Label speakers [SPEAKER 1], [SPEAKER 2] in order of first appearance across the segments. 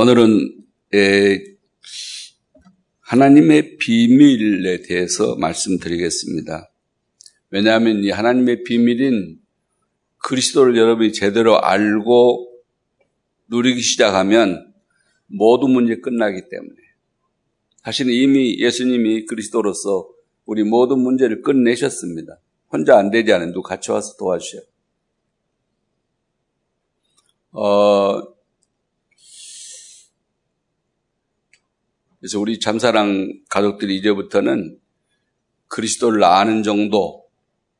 [SPEAKER 1] 오늘은 하나님의 비밀에 대해서 말씀드리겠습니다. 왜냐하면 이 하나님의 비밀인 그리스도를 여러분이 제대로 알고 누리기 시작하면 모두 문제 끝나기 때문에 사실은 이미 예수님이 그리스도로서 우리 모든 문제를 끝내셨습니다. 혼자 안 되지 않은 누 같이 와서 도와주셔 어, 그래서 우리 참사랑 가족들이 이제부터는 그리스도를 아는 정도,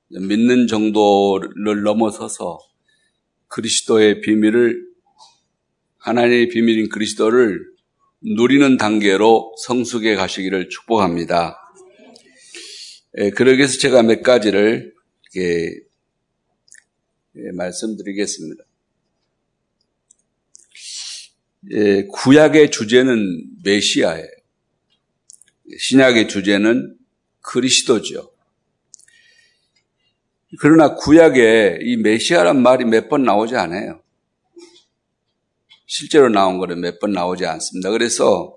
[SPEAKER 1] 믿는 정도를 넘어서서 그리스도의 비밀을 하나님의 비밀인 그리스도를 누리는 단계로 성숙해 가시기를 축복합니다. 예, 그러기 위해서 제가 몇 가지를 이렇게 예, 말씀드리겠습니다. 예, 구약의 주제는 메시아예요. 신약의 주제는 그리스도죠. 그러나 구약에 이 메시아란 말이 몇 번 나오지 않아요. 실제로 나온 거는 몇 번 나오지 않습니다. 그래서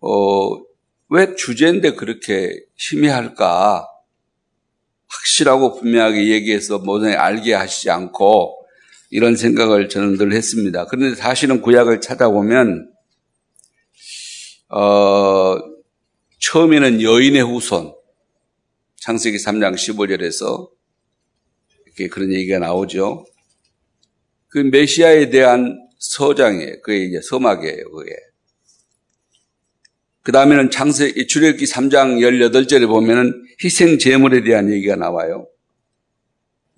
[SPEAKER 1] 어, 왜 주제인데 그렇게 희미할까 확실하고 분명하게 얘기해서 모든 알게 하시지 않고 이런 생각을 저는 늘 했습니다. 그런데 사실은 구약을 찾아보면 어, 처음에는 여인의 후손 창세기 3장 15절에서 이렇게 그런 얘기가 나오죠. 그 메시아에 대한 서장에 그게 이제 서막이에요. 그게 그 다음에는 창세 출애굽기 3장 18절에 보면은 희생 제물에 대한 얘기가 나와요.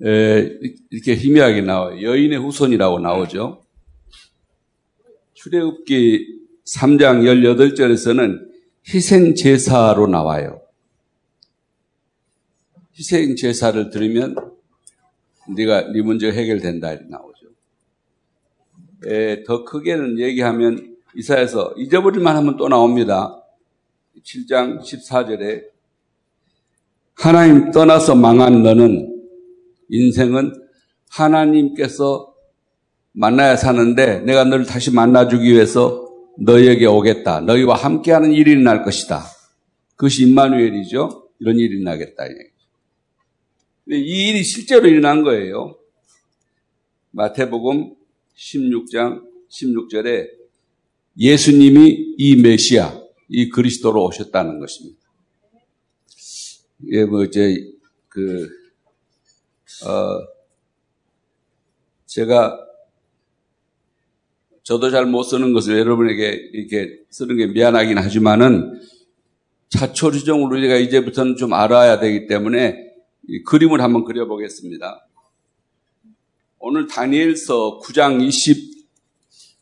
[SPEAKER 1] 에, 이렇게 희미하게 나와요. 여인의 후손이라고 나오죠. 출애굽기 3장 18절에서는 희생 제사로 나와요. 희생 제사를 들으면 네가 네 문제 해결된다 이렇게 나오죠. 에, 더 크게는 얘기하면 이사에서 잊어버릴만 하면 또 나옵니다. 7장 14절에 하나님 떠나서 망한 너는 인생은 하나님께서 만나야 사는데 내가 너를 다시 만나주기 위해서 너희에게 오겠다. 너희와 함께하는 일이 날 것이다. 그것이 임마누엘이죠. 이런 일이 나겠다. 이 일이 실제로 일어난 거예요. 마태복음 16장 16절에 예수님이 이 메시아, 이 그리스도로 오셨다는 것입니다. 예, 뭐 이제 그 어, 제가 저도 잘 못 쓰는 것을 여러분에게 이렇게 쓰는 게 미안하긴 하지만은 자초지종을 우리가 이제부터는 좀 알아야 되기 때문에 그림을 한번 그려보겠습니다. 오늘 다니엘서 9장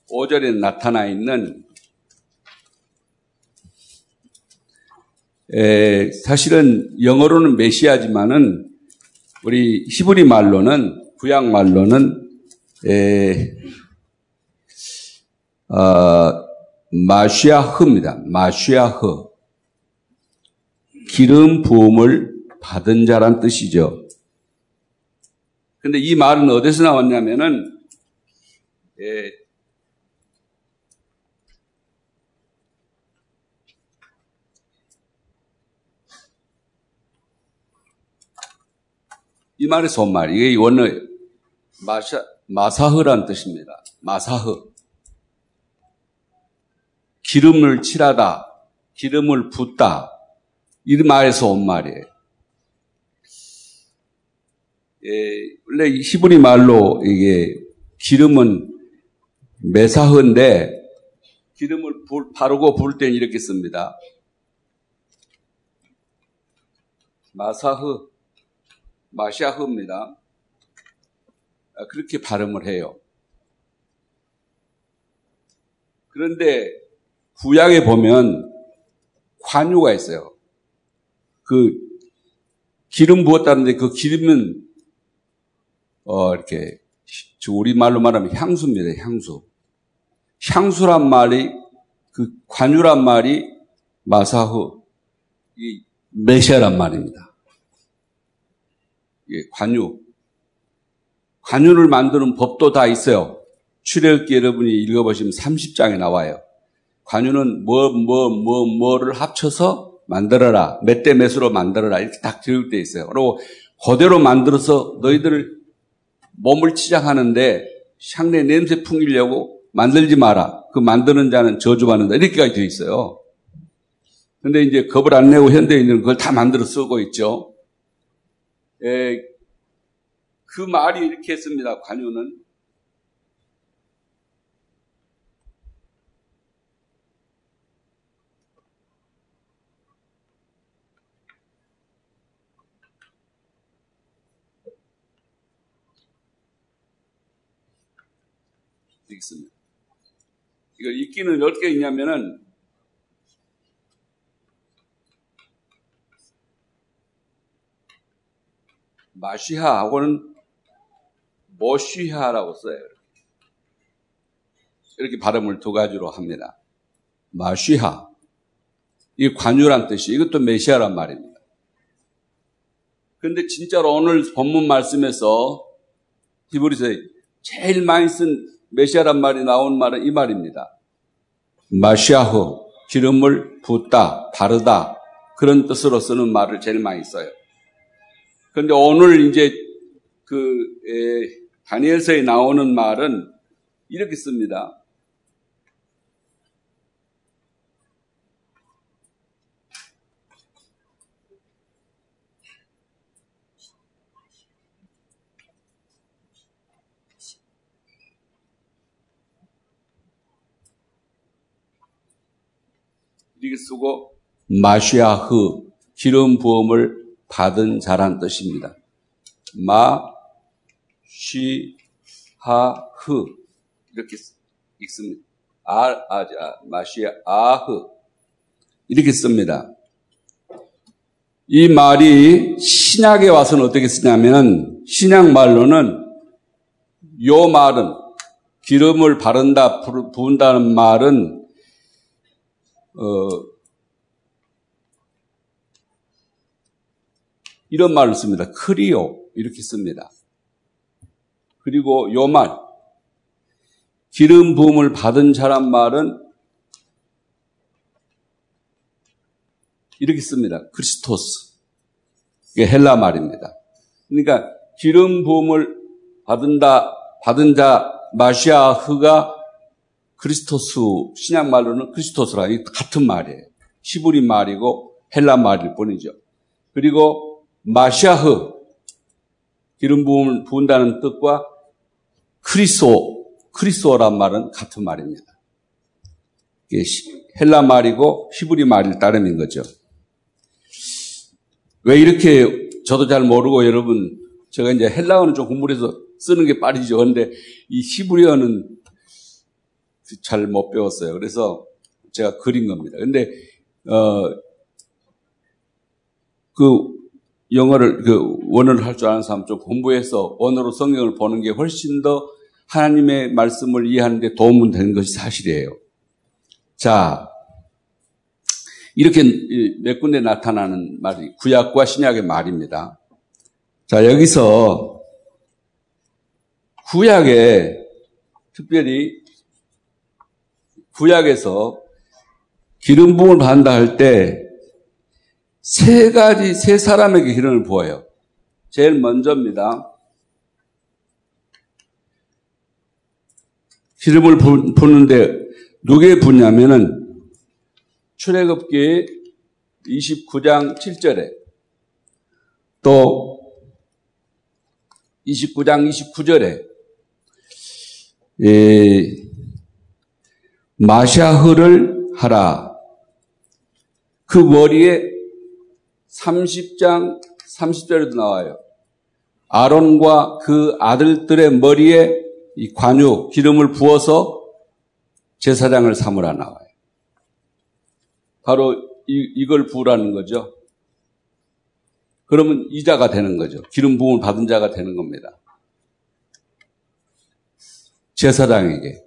[SPEAKER 1] 25절에 나타나 있는 에, 사실은 영어로는 메시아지만은 우리 히브리 말로는 구약 말로는 에, 어, 마시아흐입니다. 마시아흐 기름 부음을 받은 자란 뜻이죠. 근데 이 말은 어디서 나왔냐면은 에, 이 말이 손말. 이게 원래 마샤, 마사흐란 뜻입니다. 마사흐. 기름을 칠하다, 기름을 붓다. 이 말에서 온 말이에요. 예, 원래 히브리 말로 이게 기름은 메사흐인데 기름을 불, 바르고 부을 때는 이렇게 씁니다. 마사흐. 마샤흐입니다. 아, 그렇게 발음을 해요. 그런데 구약에 보면 관유가 있어요. 그 기름 부었다는데 그 기름은 어 이렇게 우리 말로 말하면 향수입니다. 향수. 향수란 말이 그 관유란 말이 마사흐 이 메시아란 말입니다. 예, 관유. 관유를 만드는 법도 다 있어요. 출애굽기 여러분이 읽어보시면 30장에 나와요. 관유는 뭐, 뭐, 뭐, 뭐를 합쳐서 만들어라. 몇 대 몇으로 만들어라. 이렇게 딱 교육되어 있어요. 그리고 그대로 만들어서 너희들 몸을 치장하는데 향내 냄새 풍기려고 만들지 마라. 그 만드는 자는 저주받는다. 이렇게까지 되어 있어요. 근데 이제 겁을 안 내고 현대인들은 그걸 다 만들어 쓰고 있죠. 에, 그 말이 이렇게 했습니다. 관유는 되습니다 이걸 읽기는 어떻게 읽냐면은 마시하하고는 모시하라고 써요. 이렇게 발음을 두 가지로 합니다. 마시하. 이 관유란 뜻이 이것도 메시아란 말입니다. 그런데 진짜로 오늘 본문 말씀에서 히브리서에 제일 많이 쓴 메시아란 말이 나온 말은 이 말입니다. 마시아후 기름을 붓다, 바르다 그런 뜻으로 쓰는 말을 제일 많이 써요. 그런데 오늘 이제 그 에, 다니엘서에 나오는 말은 이렇게 씁니다. 이렇게 쓰고 마시아흐 기름 부음을 받은 자란 뜻입니다. 마, 쉬, 하, 흐. 이렇게 읽습니다. 아, 아, 아 마시, 아, 흐. 이렇게 씁니다. 이 말이 신약에 와서는 어떻게 쓰냐면 신약 말로는 요 말은 기름을 바른다 부은다는 말은 어 이런 말을 씁니다. 크리오 이렇게 씁니다. 그리고 요 말, 기름 부음을 받은 자란 말은 이렇게 씁니다. 크리스토스. 이게 헬라 말입니다. 그러니까 기름 부음을 받은다, 받은 자 마시아흐가 크리스토스, 신약 말로는 크리스토스라 같은 말이에요. 시브리 말이고 헬라 말일 뿐이죠. 그리고 마샤흐 기름 부음, 부은다는 뜻과 크리소 크리소란 말은 같은 말입니다. 헬라 말이고 히브리 말일 따름인 거죠. 왜 이렇게 저도 잘 모르고 여러분 제가 이제 헬라어는 좀 공부해서 쓰는 게 빠르죠. 그런데 이 히브리어는 잘 못 배웠어요. 그래서 제가 그린 겁니다. 근데 어그 영어를 그 원어를 할 줄 아는 사람 좀 공부해서 원어로 성경을 보는 게 훨씬 더 하나님의 말씀을 이해하는데 도움이 되는 것이 사실이에요. 자, 이렇게 몇 군데 나타나는 말이 구약과 신약의 말입니다. 자, 여기서 구약에 특별히 구약에서 기름 부음을 받는다 할때 세 가지, 세 사람에게 희련을 보아요. 제일 먼저입니다. 희름을 부는데 누게 부냐면은 출애굽기 29장 7절에 또 29장 29절에 마샤흐를 하라 그 머리에 30장 30절에도 나와요. 아론과 그 아들들의 머리에 이 관유, 기름을 부어서 제사장을 삼으라 나와요. 바로 이, 이걸 부으라는 거죠. 그러면 이자가 되는 거죠. 기름 부음을 받은 자가 되는 겁니다. 제사장에게.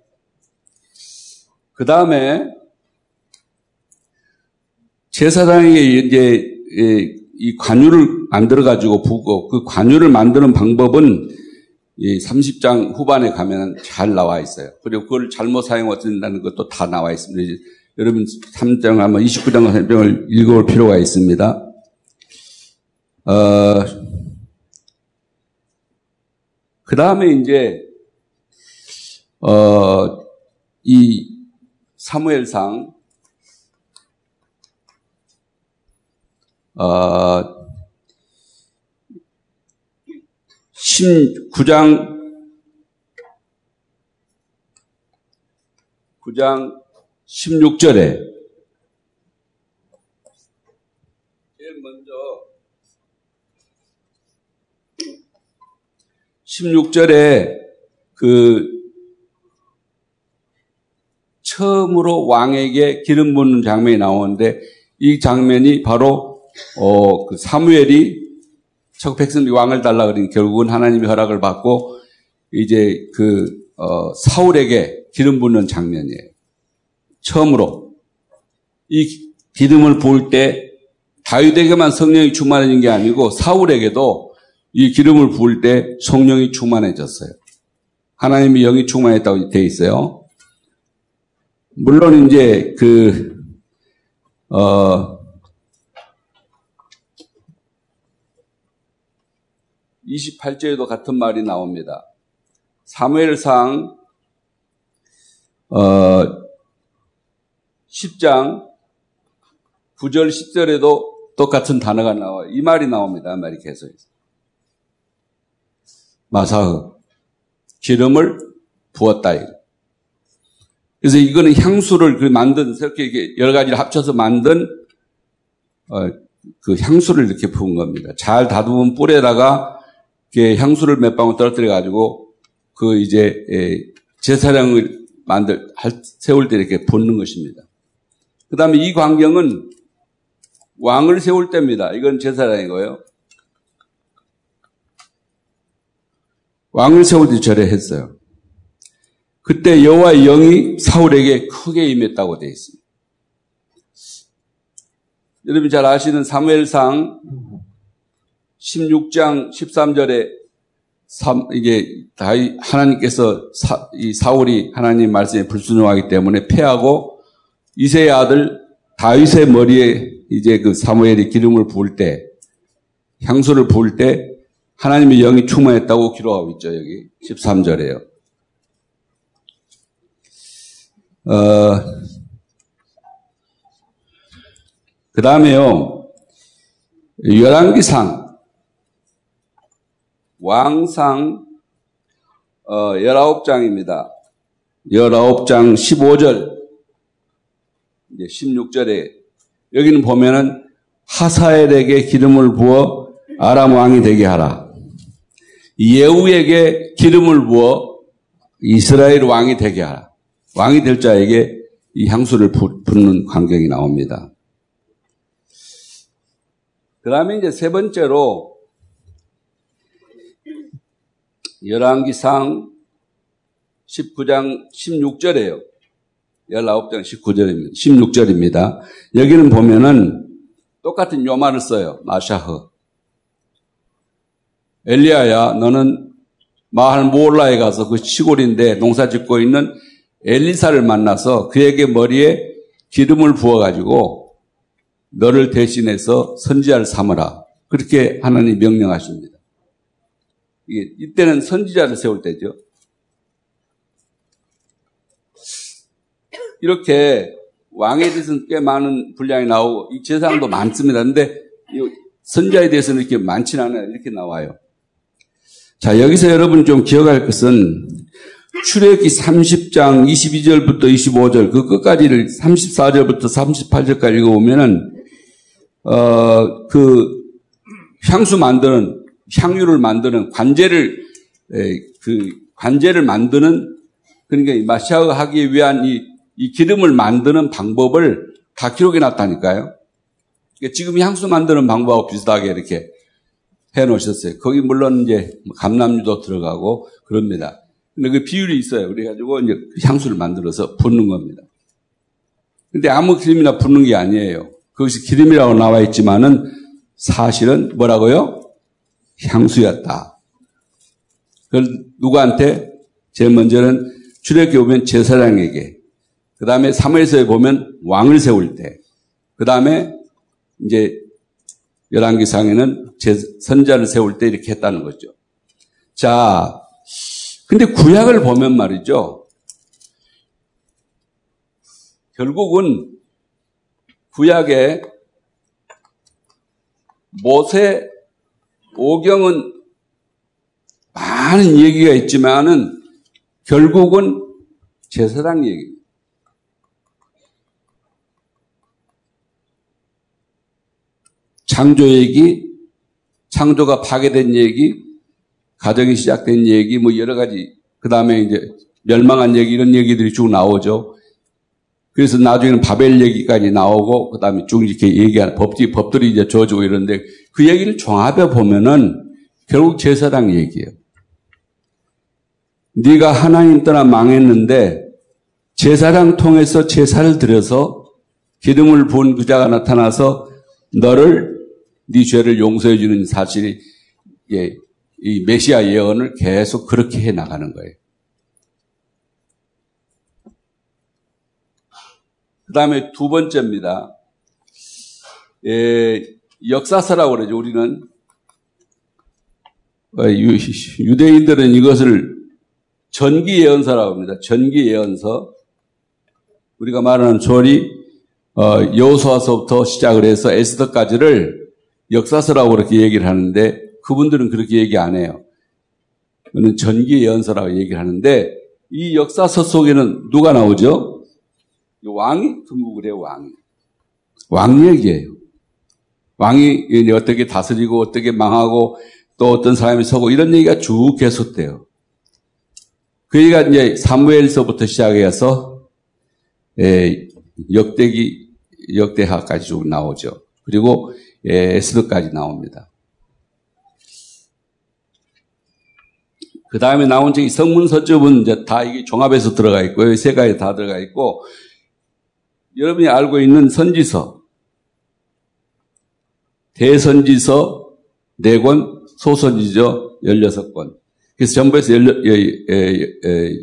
[SPEAKER 1] 그 다음에 제사장에게 이제 예, 이 관유를 만들어 가지고 부고그 관유를 만드는 방법은 이 30장 후반에 가면 잘 나와 있어요. 그리고 그걸 잘못 사용한다는 것도 다 나와 있습니다. 여러분 3장 아마 29장 3장을 읽어볼 필요가 있습니다. 어, 그 다음에 이제 어, 이 사무엘상 어, 19장 9장 16절에 제일 먼저 16절에 그 처음으로 왕에게 기름 붓는 장면이 나오는데 이 장면이 바로 어, 그 사무엘이 척 백성들이 왕을 달라 그러니 결국은 하나님의 허락을 받고 이제 그 어, 사울에게 기름 붓는 장면이에요. 처음으로 이 기름을 부을 때 다윗에게만 성령이 충만해진 게 아니고 사울에게도 이 기름을 부을 때 성령이 충만해졌어요. 하나님이 영이 충만했다고 돼 있어요. 물론 이제 그 어, 28절에도 같은 말이 나옵니다. 사무엘상 어, 10장 9절 10절에도 똑같은 단어가 나와요. 이 말이 나옵니다. 말이 계속 마사흐 기름을 부었다. 그래서 이거는 향수를 그 만든 이렇게, 이렇게 여러 가지를 합쳐서 만든 어, 그 향수를 이렇게 부은 겁니다. 잘 다듬은 뿔에다가 향수를 몇 방울 떨어뜨려 가지고 그 이제 예, 제사장을 만들 세울 때 이렇게 붓는 것입니다. 그다음에 이 광경은 왕을 세울 때입니다. 이건 제사장이고요. 왕을 세울 때 절에했어요. 그때 여호와의 영이 사울에게 크게 임했다고 되어 있습니다. 여러분 잘 아시는 사무엘상 16장 13절에 이게 다이 하나님께서 사, 이 사울이 하나님 말씀에 불순종하기 때문에 패하고 이세의 아들 다윗의 머리에 이제 그 사무엘이 기름을 부을 때 향수를 부을 때 하나님의 영이 충만했다고 기록하고 있죠 여기 13절에요. 어, 그 다음에요. 열왕기상 왕상 어, 19장입니다. 19장 15절 이제 16절에 여기는 보면은 하사엘에게 기름을 부어 아람 왕이 되게 하라. 예우에게 기름을 부어 이스라엘 왕이 되게 하라. 왕이 될 자에게 이 향수를 붓는 광경이 나옵니다. 그 다음에 이제 세 번째로 열왕기상 19장 16절이에요. 19장 19절입니다. 16절입니다. 여기는 보면은 똑같은 요마를 써요. 마샤흐. 엘리야야 너는 마할 모올라에 가서 그 시골인데 농사 짓고 있는 엘리사를 만나서 그에게 머리에 기름을 부어가지고 너를 대신해서 선지자를 삼으라. 그렇게 하나님 명령하십니다. 이때는 선지자를 세울 때죠. 이렇게 왕에 대해서는 꽤 많은 분량이 나오고 이 제사장도 많습니다. 근데 선자에 대해서는 이렇게 많지는 않아요. 이렇게 나와요. 자, 여기서 여러분 좀 기억할 것은 출애기 30장 22절부터 25절 그 끝까지를 34절부터 38절까지 읽어보면은 어 그 향수 만드는 향유를 만드는 관제를 그 관제를 만드는 그러니까 마시아의 하기 위한 이, 이 기름을 만드는 방법을 다 기록해 놨다니까요. 그러니까 지금 향수 만드는 방법하고 비슷하게 이렇게 해 놓으셨어요. 거기 물론 이제 감남유도 들어가고 그럽니다. 근데 그 비율이 있어요. 그래가지고 이제 향수를 만들어서 붓는 겁니다. 근데 아무 기름이나 붓는 게 아니에요. 그것이 기름이라고 나와 있지만은 사실은 뭐라고요? 향수였다. 그걸 누구한테? 제일 먼저는 출애굽기 보면 제사장에게. 그 다음에 사무엘서에 보면 왕을 세울 때. 그 다음에 이제 열왕기상에는 선자를 세울 때 이렇게 했다는 거죠. 자, 근데 구약을 보면 말이죠. 결국은 구약의 모세 오경은 많은 얘기가 있지만은 결국은 제사장 얘기. 창조 얘기, 창조가 파괴된 얘기, 가정이 시작된 얘기, 뭐 여러 가지. 그 다음에 이제 멸망한 얘기, 이런 얘기들이 쭉 나오죠. 그래서 나중에는 바벨 얘기까지 나오고, 그 다음에 쭉 이렇게 얘기하는 법들이, 법들이 이제 저어지고 이런데 그 얘기를 종합해 보면은 결국 제사장 얘기예요. 네가 하나님 떠나 망했는데 제사장 통해서 제사를 드려서 기둥을 부은 그자가 나타나서 너를 네 죄를 용서해 주는 사실이 예, 이 메시아 예언을 계속 그렇게 해 나가는 거예요. 그 다음에 두 번째입니다. 예, 역사서라고 그러죠. 우리는 어, 유대인들은 이것을 전기 예언서라고 합니다. 전기 예언서. 우리가 말하는 조리 어, 여호수아서부터 시작을 해서 에스더까지를 역사서라고 그렇게 얘기를 하는데 그분들은 그렇게 얘기 안 해요. 그는 전기 예언서라고 얘기를 하는데 이 역사서 속에는 누가 나오죠? 왕이 등극을 해요, 왕이. 왕 얘기예요. 왕이 어떻게 다스리고 어떻게 망하고 또 어떤 사람이 서고 이런 얘기가 쭉 계속돼요. 그 그러니까 얘기가 이제 사무엘서부터 시작해서 예, 역대기 역대하까지 쭉 나오죠. 그리고 예, 에스더까지 나옵니다. 그 다음에 나온 책이 성문서집은 이제 다 이게 종합해서 들어가 있고요. 세 가지 다 들어가 있고 여러분이 알고 있는 선지서 대선지서 4권, 소선지서 16권. 그래서 전부에서 16, 예, 예, 예,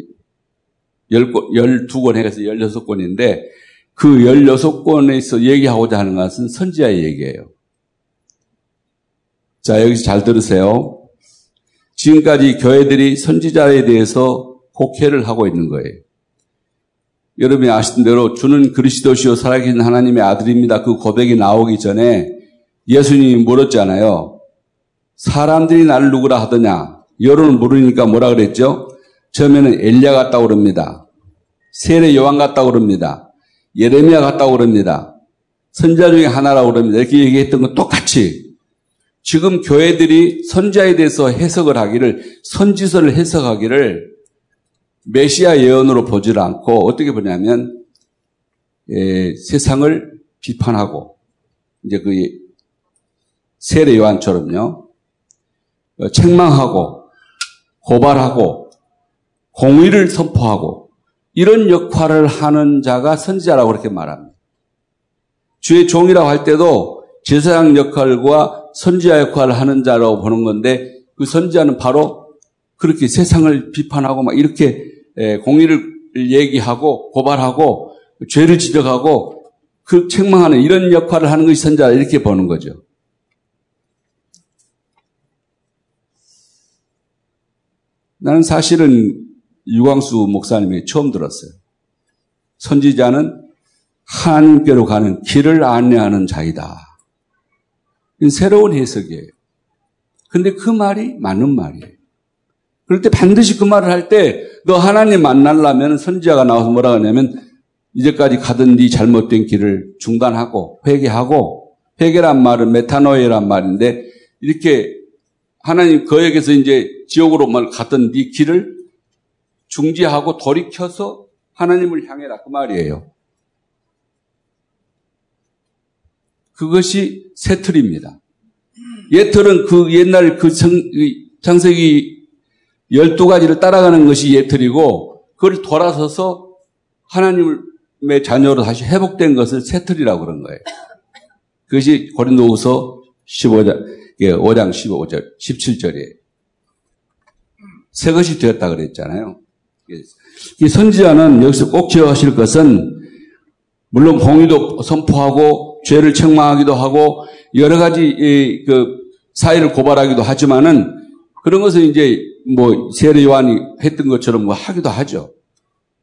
[SPEAKER 1] 12권 예, 해서 16권인데 그 16권에서 얘기하고자 하는 것은 선지자의 얘기예요. 자, 여기서 잘 들으세요. 지금까지 교회들이 선지자에 대해서 곡해를 하고 있는 거예요. 여러분이 아시던 대로 주는 그리스도시요 살아계신 하나님의 아들입니다. 그 고백이 나오기 전에 예수님이 물었잖아요. 사람들이 나를 누구라 하더냐? 여론을 물으니까 뭐라 그랬죠? 처음에는 엘리야 같다고 그럽니다. 세례 요한 같다고 그럽니다. 예레미야 같다고 그럽니다. 선자 중에 하나라고 그럽니다. 이렇게 얘기했던 건 똑같이 지금 교회들이 선자에 대해서 해석을 하기를 선지서를 해석하기를 메시아 예언으로 보질 않고 어떻게 보냐면 예, 세상을 비판하고 이제 그 세례 요한처럼요. 어, 책망하고 고발하고 공의를 선포하고 이런 역할을 하는 자가 선지자라고 그렇게 말합니다. 주의 종이라고 할 때도 제사장 역할과 선지자 역할을 하는 자라고 보는 건데 그 선지자는 바로 그렇게 세상을 비판하고 막 이렇게 공의를 얘기하고 고발하고 죄를 지적하고 그 책망하는 이런 역할을 하는 것이 그 선지자 이렇게 보는 거죠. 나는 사실은 유광수 목사님이 처음 들었어요. 선지자는 하나님께로 가는 길을 안내하는 자이다. 새로운 해석이에요. 근데 그 말이 맞는 말이에요. 그럴 때 반드시 그 말을 할 때 너 하나님 만날라면 선지자가 나와서 뭐라 고 하냐면 이제까지 가던 네 잘못된 길을 중단하고 회개하고 회개란 말은 메타노이란 말인데 이렇게 하나님 그에게서 이제 지옥으로 말 갔던 네 길을 중지하고 돌이켜서 하나님을 향해라 그 말이에요. 그것이 새틀입니다. 예틀은 그 옛날 그 창세기 12가지를 따라가는 것이 예틀이고 그걸 돌아서서 하나님의 자녀로 다시 회복된 것을 새틀이라고 그런 거예요. 그것이 고린도후서 15장 5장 예, 15절, 17절에 새 것이 되었다 그랬잖아요. 예. 이 선지자는 여기서 꼭 기억하실 것은 물론 공의도 선포하고 죄를 책망하기도 하고 여러 가지 그 사회를 고발하기도 하지만은 그런 것은 이제 뭐 세례 요한이 했던 것처럼 뭐 하기도 하죠.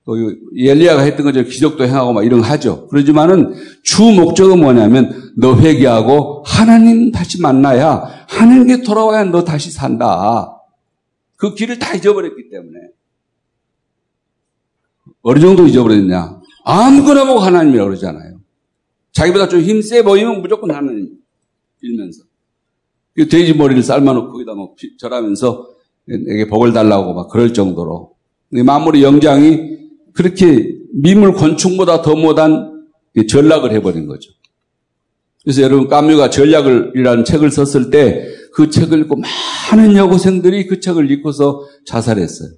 [SPEAKER 1] 또 엘리야가 했던 것처럼 기적도 행하고 막 이런 거 하죠. 그러지만은 주 목적은 뭐냐면 너 회개하고 하나님 다시 만나야 하나님께 돌아와야 너 다시 산다. 그 길을 다 잊어버렸기 때문에 어느 정도 잊어버렸냐? 아무거나 보고 하나님이라고 그러잖아요. 자기보다 좀 힘세 보이면 무조건 하나님 빌면서 그 돼지 머리를 삶아놓고 거기다 뭐 절하면서 내게 복을 달라고 막 그럴 정도로 마무리 영장이 그렇게 미물 건축보다 더 못한 그 전략을 해버린 거죠. 그래서 여러분 까뮤가 전략을이라는 책을 썼을 때 그 책을 읽고 많은 여고생들이 그 책을 읽고서 자살했어요.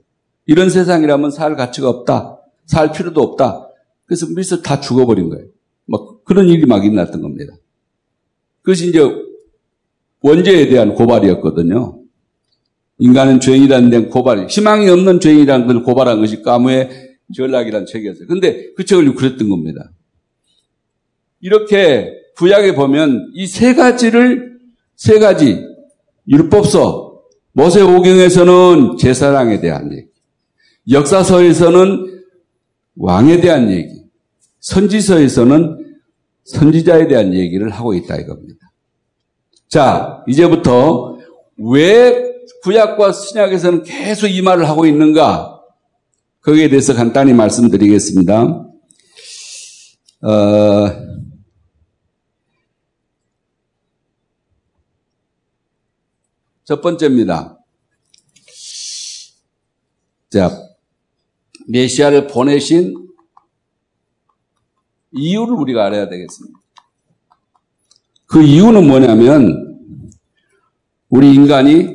[SPEAKER 1] 이런 세상이라면 살 가치가 없다. 살 필요도 없다. 그래서 미스 다 죽어버린 거예요. 막 그런 일이 막 일어났던 겁니다. 그것이 이제 원죄에 대한 고발이었거든요. 인간은 죄인이라는 데는 고발, 희망이 없는 죄인이라는 걸 고발한 것이 까무의 전락이라는 책이었어요. 근데 그 책을 그랬던 겁니다. 이렇게 구약에 보면 이 세 가지를 세 가지 율법서 모세 오경에서는 제사랑에 대한 얘기, 역사서에서는 왕에 대한 얘기, 선지서에서는 선지자에 대한 얘기를 하고 있다 이겁니다. 자, 이제부터 왜 구약과 신약에서는 계속 이 말을 하고 있는가? 거기에 대해서 간단히 말씀드리겠습니다. 어, 첫 번째입니다. 자, 메시아를 보내신 이유를 우리가 알아야 되겠습니다. 그 이유는 뭐냐면, 우리 인간이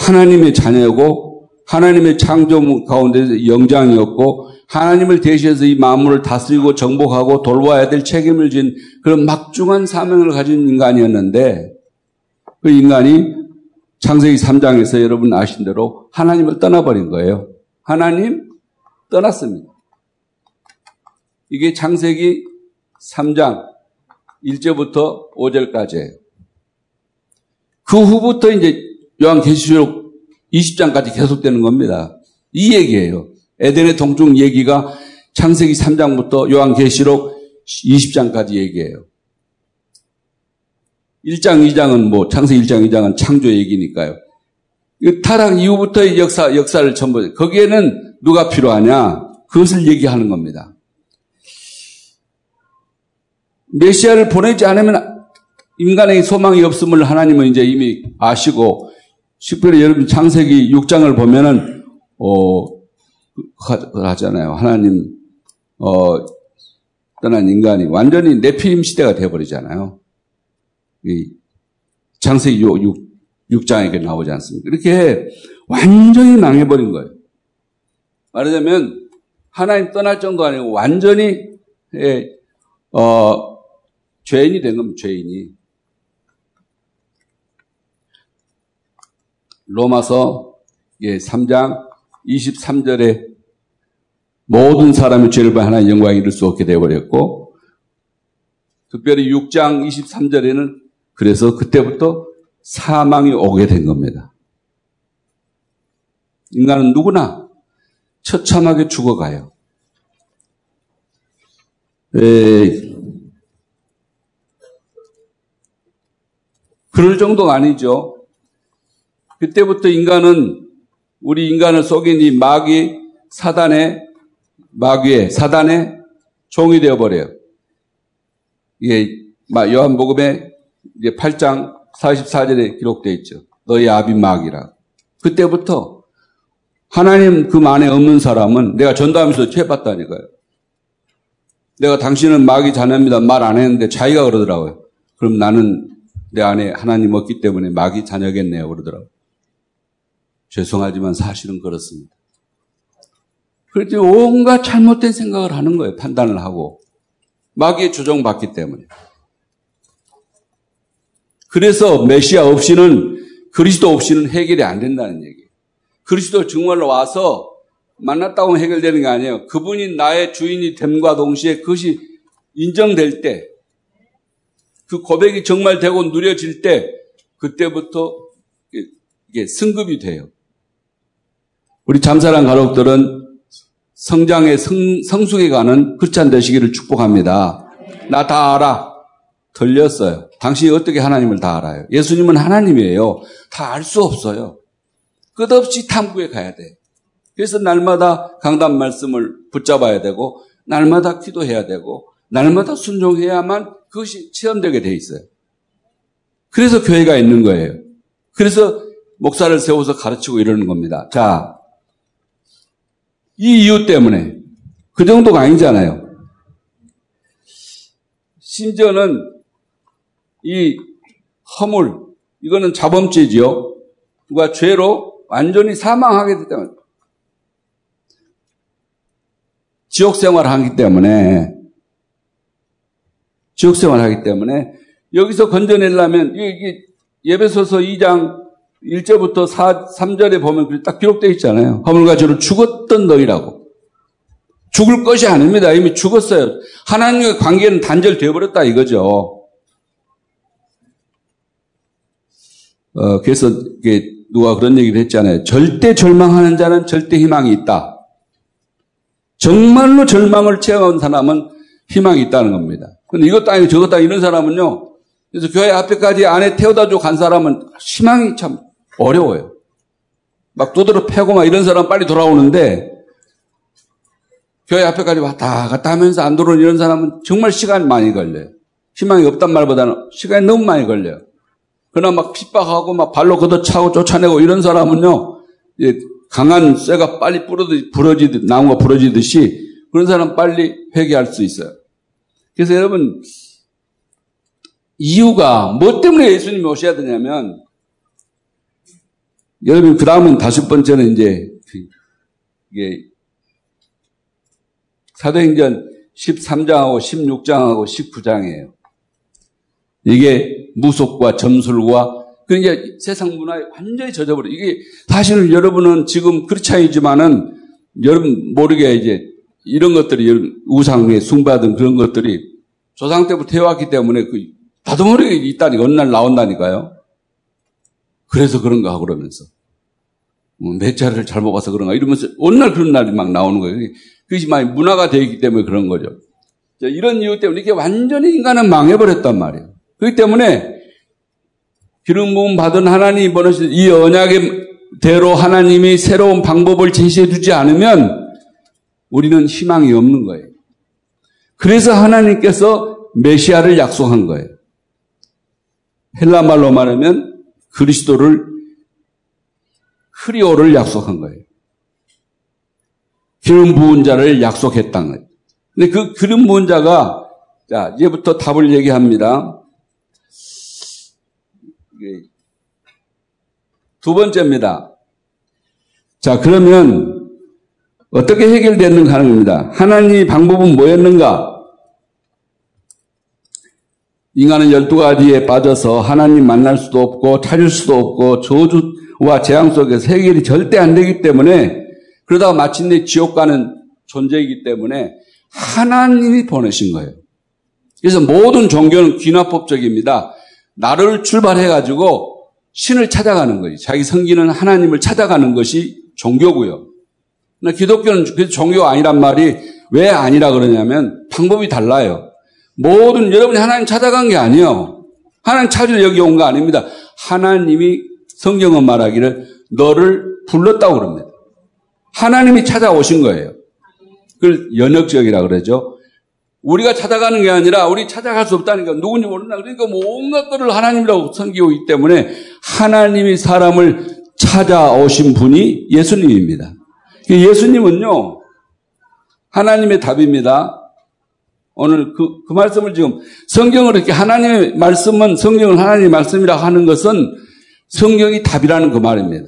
[SPEAKER 1] 하나님의 자녀고 하나님의 창조 가운데 영장이었고 하나님을 대신해서 이 만물을 다스리고 정복하고 돌봐야 될 책임을 진 그런 막중한 사명을 가진 인간이었는데 그 인간이 창세기 3장에서 여러분 아신 대로 하나님을 떠나버린 거예요. 하나님 떠났습니다. 이게 창세기 3장 1절부터 5절까지예요. 그 후부터 이제 요한계시록 20장까지 계속되는 겁니다. 이 얘기예요. 에덴의 동중 얘기가 창세기 3장부터 요한계시록 20장까지 얘기해요 1장, 2장은 뭐 창세기 1장, 2장은 창조 얘기니까요. 타락 이후부터의 역사, 역사를 전부, 거기에는 누가 필요하냐? 그것을 얘기하는 겁니다. 메시아를 보내지 않으면 인간의 소망이 없음을 하나님은 이제 이미 아시고 특별히 여러분 창세기 6장을 보면은 어 그, 하잖아요. 하나님 어 떠난 인간이 완전히 내피임 시대가 되어 버리잖아요. 이 창세기 6, 6, 장에게 나오지 않습니까? 이렇게 완전히 망해 버린 거예요. 말하자면 하나님 떠날 정도 아니고 완전히 예, 어 죄인이 된 겁니다. 죄인이 로마서 3장 예, 23절에 모든 사람의 죄를 봐 하나님 영광이이룰수 없게 되어버렸고 특별히 6장 23절에는 그래서 그때부터 사망이 오게 된 겁니다. 인간은 누구나 처참하게 죽어가요. 에, 예. 그럴 정도가 아니죠. 그때부터 인간은 우리 인간을 속인 이 마귀 사단의 마귀의 사단의 종이 되어 버려요. 이게 요한복음의 8장 44절에 기록되어 있죠. 너희 아비 마귀라. 그때부터 하나님 그 안에 없는 사람은 내가 전도하면서 죄봤다니까요. 내가 당신은 마귀 자녀입니다. 말 안 했는데 자기가 그러더라고요. 그럼 나는 내 안에 하나님 없기 때문에 마귀 자녀겠네요. 그러더라고요. 죄송하지만 사실은 그렇습니다. 그랬더 온갖 잘못된 생각을 하는 거예요. 판단을 하고. 마귀의 조정받기 때문에. 그래서 메시아 없이는 그리스도 없이는 해결이 안 된다는 얘기예요. 그리스도 정말 와서 만났다고 해결되는 게 아니에요. 그분이 나의 주인이 됨과 동시에 그것이 인정될 때, 그 고백이 정말 되고 누려질 때, 그때부터 이게 승급이 돼요. 우리 잠사랑 가족들은 성장의 성, 성숙해가는 크리스찬 되시기를 축복합니다. 나 다 알아. 들렸어요. 당신이 어떻게 하나님을 다 알아요? 예수님은 하나님이에요. 다 알 수 없어요. 끝없이 탐구에 가야 돼. 그래서 날마다 강단 말씀을 붙잡아야 되고, 날마다 기도해야 되고, 날마다 순종해야만 그것이 체험되게 돼 있어요. 그래서 교회가 있는 거예요. 그래서 목사를 세워서 가르치고 이러는 겁니다. 자, 이 이유 때문에. 그 정도가 아니잖아요. 심지어는 이 허물, 이거는 자범죄지요. 누가 죄로 완전히 사망하게 됐다면 지옥 생활을 하기 때문에 지옥 생활을 하기 때문에 여기서 건져내려면 이게 예배소서 2장 1절부터 4, 3절에 보면 딱 기록되어 있잖아요. 허물과지로 죽었던 너희라고. 죽을 것이 아닙니다. 이미 죽었어요. 하나님과 관계는 단절되어 버렸다 이거죠. 어, 그래서 누가 그런 얘기를 했잖아요. 절대 절망하는 자는 절대 희망이 있다. 정말로 절망을 체험한 사람은 희망이 있다는 겁니다. 근데 이것도 아니고 저것도 아니고 이런 사람은요. 그래서 교회 앞에까지 안에 태워다 주고 간 사람은 희망이 참 어려워요. 막 두드러 패고 막 이런 사람 빨리 돌아오는데 교회 앞에까지 왔다 갔다 하면서 안 돌아오는 이런 사람은 정말 시간 많이 걸려요. 희망이 없단 말보다는 시간이 너무 많이 걸려요. 그러나 막 핍박하고 막 발로 걷어차고 쫓아내고 이런 사람은요, 강한 쇠가 빨리 부러지, 부러지듯, 나무가 부러지듯이 그런 사람 빨리 회개할 수 있어요. 그래서 여러분, 이유가, 뭐 때문에 예수님이 오셔야 되냐면, 여러분, 그 다음은 다섯 번째는 이제, 그 이게, 사도행전 13장하고 16장하고 19장이에요. 이게 무속과 점술과 그러니 세상 문화에 완전히 젖어버려. 이게 사실은 여러분은 지금 그렇지 않지만은 여러분 모르게 이제 이런 것들이 우상에 숭배하던 그런 것들이 조상 때부터 해왔기 때문에 그 나도 모르게 있다니까 어느 날 나온다니까요. 그래서 그런가 하고 그러면서. 몇차례를 뭐 잘못 봐서 그런가 이러면서 어느 날 그런 날이 막 나오는 거예요. 그것이 많이 문화가 되어 있기 때문에 그런 거죠. 이런 이유 때문에 이게 완전히 인간은 망해버렸단 말이에요. 그렇기 때문에 기름 부음 받은 하나님이 보내신 이 언약의 대로 하나님이 새로운 방법을 제시해 주지 않으면 우리는 희망이 없는 거예요. 그래서 하나님께서 메시아를 약속한 거예요. 헬라 말로 말하면 그리스도를 흐리오를 약속한 거예요. 기름 부은 자를 약속했다는 거예요. 근데 그 기름 부은 자가 자 이제부터 답을 얘기합니다. 두 번째입니다. 자 그러면 어떻게 해결되는가 하는 겁니다. 하나님의 방법은 뭐였는가? 인간은 열두 가지에 빠져서 하나님 만날 수도 없고 찾을 수도 없고 저주와 재앙 속에서 해결이 절대 안 되기 때문에 그러다가 마침내 지옥 가는 존재이기 때문에 하나님이 보내신 거예요. 그래서 모든 종교는 귀납법적입니다. 나를 출발해가지고 신을 찾아가는 거지. 자기 성기는 하나님을 찾아가는 것이 종교고요. 근데 기독교는 종교 아니란 말이 왜 아니라 그러냐면 방법이 달라요. 모든 여러분이 하나님 찾아간 게 아니에요. 하나님 찾으러 여기 온 거 아닙니다. 하나님이 성경은 말하기를 너를 불렀다고 그럽니다. 하나님이 찾아오신 거예요. 그걸 연역적이라 그러죠. 우리가 찾아가는 게 아니라 우리 찾아갈 수 없다니까 누군지 모른다. 그러니까 뭐 온갖 것을 하나님이라고 섬기고 있기 때문에 하나님이 사람을 찾아오신 분이 예수님입니다. 그 예수님은요, 하나님의 답입니다. 오늘 그, 그 말씀을 지금 성경을 이렇게 하나님의 말씀은 성경을 하나님의 말씀이라 고 하는 것은 성경이 답이라는 그 말입니다.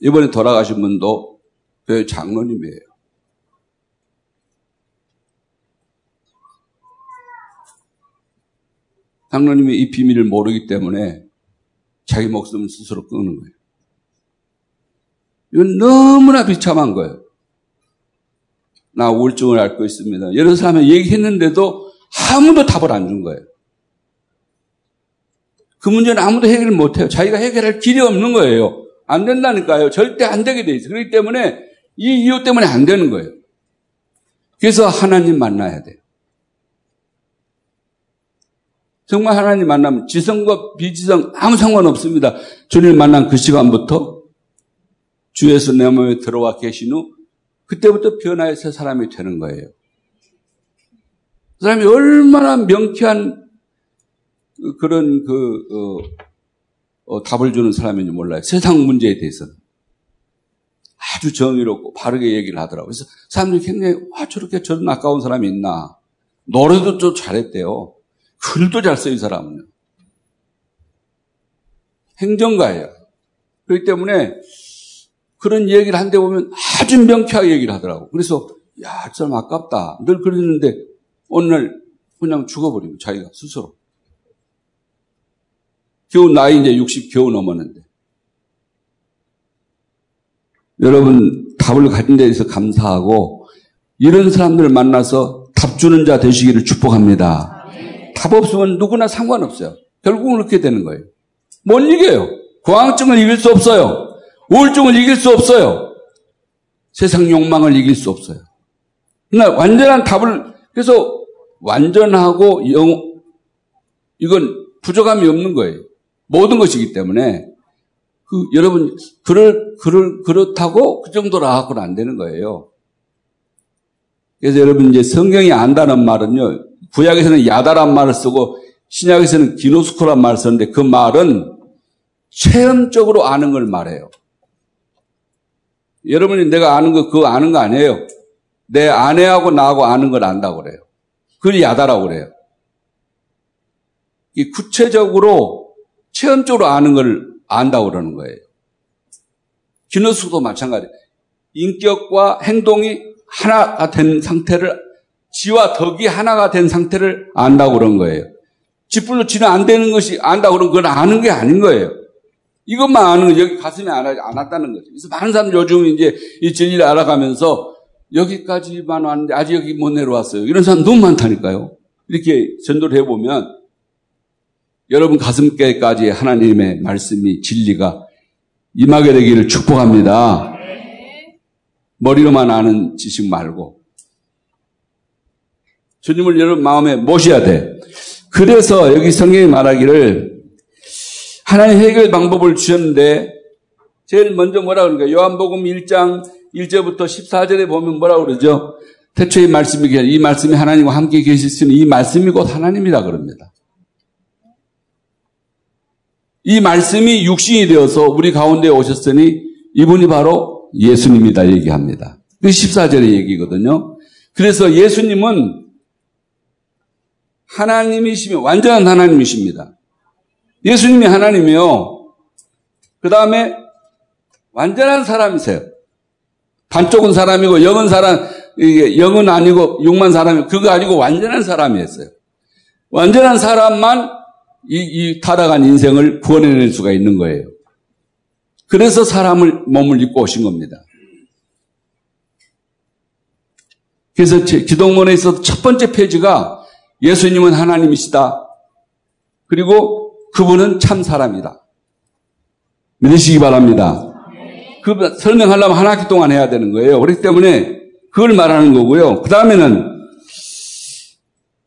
[SPEAKER 1] 이번에 돌아가신 분도 교회 장로님이에요. 장로님이 이 비밀을 모르기 때문에 자기 목숨을 스스로 끊는 거예요. 이건 너무나 비참한 거예요. 나 우울증을 앓고 있습니다. 이런 사람이 얘기했는데도 아무도 답을 안 준 거예요. 그 문제는 아무도 해결을 못 해요. 자기가 해결할 길이 없는 거예요. 안 된다니까요. 절대 안 되게 돼 있어요. 그렇기 때문에 이 이유 때문에 안 되는 거예요. 그래서 하나님 만나야 돼요. 정말 하나님 만나면 지성과 비지성 아무 상관 없습니다. 주님 만난 그 시간부터 주에서 내 몸에 들어와 계신 후 그때부터 변화의서 사람이 되는 거예요. 그 사람이 얼마나 명쾌한 그런 그 어, 어, 답을 주는 사람인지 몰라요. 세상 문제에 대해서는 아주 정의롭고 바르게 얘기를 하더라고요. 그래서 사람들이 굉장히 와 저렇게 저런 아까운 사람이 있나 노래도 좀 잘했대요. 글도 잘 써요 이 사람은 요 행정가예요. 그렇기 때문에 그런 얘기를 한데 보면 아주 명쾌하게 얘기를 하더라고. 그래서 야, 참 아깝다. 늘그랬는데 어느 날 그냥 죽어버리고 자기가 스스로. 겨우 나이 이제 60 겨우 넘었는데. 여러분 답을 가진 데 있어서 감사하고 이런 사람들을 만나서 답 주는 자 되시기를 축복합니다. 답 없으면 누구나 상관없어요. 결국은 그렇게 되는 거예요. 못 이겨요. 고항증을 이길 수 없어요. 우울증을 이길 수 없어요. 세상 욕망을 이길 수 없어요. 그러나 완전한 답을 그래서 완전하고 영 이건 부족함이 없는 거예요. 모든 것이기 때문에 그 여러분 그럴 그럴 그렇다고 그 정도로 하고는 안 되는 거예요. 그래서 여러분 이제 성경이 안다는 말은요. 구약에서는 야다란 말을 쓰고 신약에서는 기노스코란 말을 썼는데그 말은 체험적으로 아는 걸 말해요. 여러분이 내가 아는 거 그거 아는 거 아니에요. 내 아내하고 나하고 아는 걸 안다고 그래요. 그걸 야다라고 그래요. 이 구체적으로 체험적으로 아는 걸 안다고 그러는 거예요. 기너스도 마찬가지예요. 인격과 행동이 하나가 된 상태를 지와 덕이 하나가 된 상태를 안다고 그런 거예요. 지불로 지는 안 되는 것이 안다고 그런 건 아는 게 아닌 거예요. 이것만 아는 거 여기 가슴에 안, 안 왔다는 거죠. 그래서 많은 사람 요즘 이제 이 진리를 알아가면서 여기까지만 왔는데 아직 여기 못 내려왔어요. 이런 사람 너무 많다니까요. 이렇게 전도를 해보면 여러분 가슴께까지 하나님의 말씀이 진리가 임하게 되기를 축복합니다. 머리로만 아는 지식 말고 주님을 여러분 마음에 모셔야 돼. 그래서 여기 성경이 말하기를 하나의 해결 방법을 주셨는데 제일 먼저 뭐라 그러니까 요한복음 1장 1절부터 14절에 보면 뭐라 그러죠? 태초의 말씀이 이 말씀이 하나님과 함께 계시는 이 말씀이 곧 하나님이라 그럽니다. 이 말씀이 육신이 되어서 우리 가운데 오셨으니 이분이 바로 예수님이다 얘기합니다. 그 14절의 얘기거든요. 그래서 예수님은 하나님이시며 완전한 하나님이십니다. 예수님이 하나님이요. 그 다음에 완전한 사람이세요. 반쪽은 사람이고 영은 사람, 이게 영은 아니고 육만 사람이 그거 아니고 완전한 사람이었어요. 완전한 사람만 이, 이 타락한 인생을 구원해낼 수가 있는 거예요. 그래서 사람을 몸을 입고 오신 겁니다. 그래서 기독문에 있어서 첫 번째 페이지가 예수님은 하나님이시다. 그리고 그분은 참 사람이다. 믿으시기 바랍니다. 그 설명하려면 한 학기 동안 해야 되는 거예요. 그렇기 때문에 그걸 말하는 거고요. 그 다음에는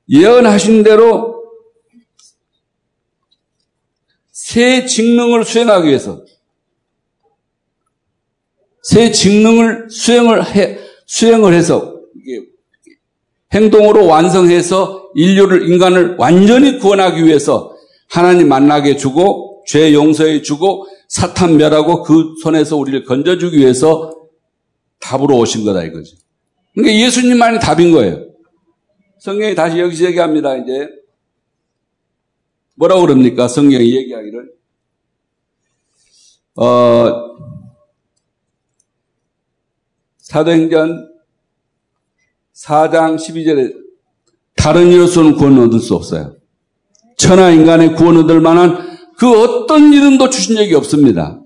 [SPEAKER 1] 예언하신 대로 새 직능을 수행하기 위해서 새 직능을 수행을 해, 수행을 해서 행동으로 완성해서 인류를 인간을 완전히 구원하기 위해서 하나님 만나게 주고 죄 용서해 주고 사탄 멸하고 그 손에서 우리를 건져주기 위해서 답으로 오신 거다 이거지. 그러니까 예수님만이 답인 거예요. 성경이 다시 여기서 얘기합니다. 이제 뭐라고 그럽니까? 성경이 얘기하기를 어, 사도행전 4장 12절에 다른 예수는 구원 얻을 수 없어요. 천하 인간의 구원 얻을 만한 그 어떤 이름도 주신 적이 없습니다.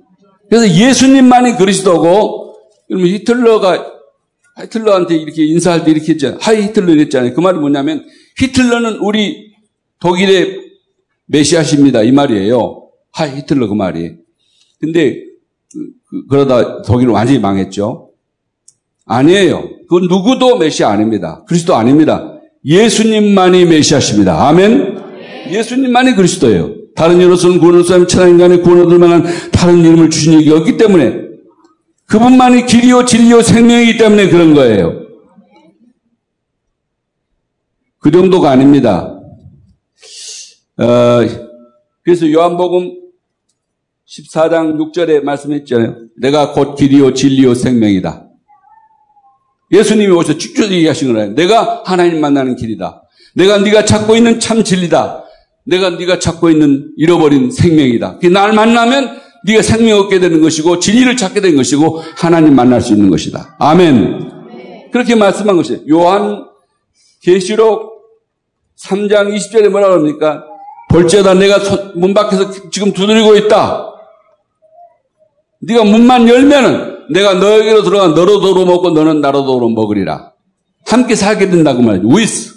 [SPEAKER 1] 그래서 예수님만이 그리스도고 그러면 히틀러가 히틀러한테 이렇게 인사할 때 이렇게 했잖아요. 하이 히틀러 이랬잖아요. 그 말이 뭐냐면 히틀러는 우리 독일의 메시아십니다. 이 말이에요. 하이 히틀러 그 말이. 근데 그, 그, 그러다 독일은 완전히 망했죠. 아니에요. 그건 누구도 메시아 아닙니다. 그리스도 아닙니다. 예수님만이 메시아십니다. 아멘. 예수님만이 그리스도예요. 다른 이름으로서는 구원을 사람 천하인간의 구원을 얻을 만한 다른 이름을 주신 적이 없기 때문에 그분만이 길이요 진리요 생명이기 때문에 그런 거예요. 그 정도가 아닙니다. 어, 그래서 요한복음 14장 6절에 말씀했잖아요. 내가 곧 길이요 진리요 생명이다. 예수님이 오셔서 직접 얘기하신 거예요. 내가 하나님 만나는 길이다. 내가 네가 찾고 있는 참 진리다. 내가 네가 찾고 있는 잃어버린 생명이다. 날 만나면 네가 생명 얻게 되는 것이고 진리를 찾게 되는 것이고 하나님 만날 수 있는 것이다. 아멘. 네. 그렇게 말씀한 것이 요한 계시록 3장 20절에 뭐라 고합니까 벌죄다 내가 문 밖에서 지금 두드리고 있다. 네가 문만 열면은 내가 너에게로 들어가 너로 도로 먹고 너는 나로 도로 먹으리라. 함께 살게 된다고 말이죠. 위스.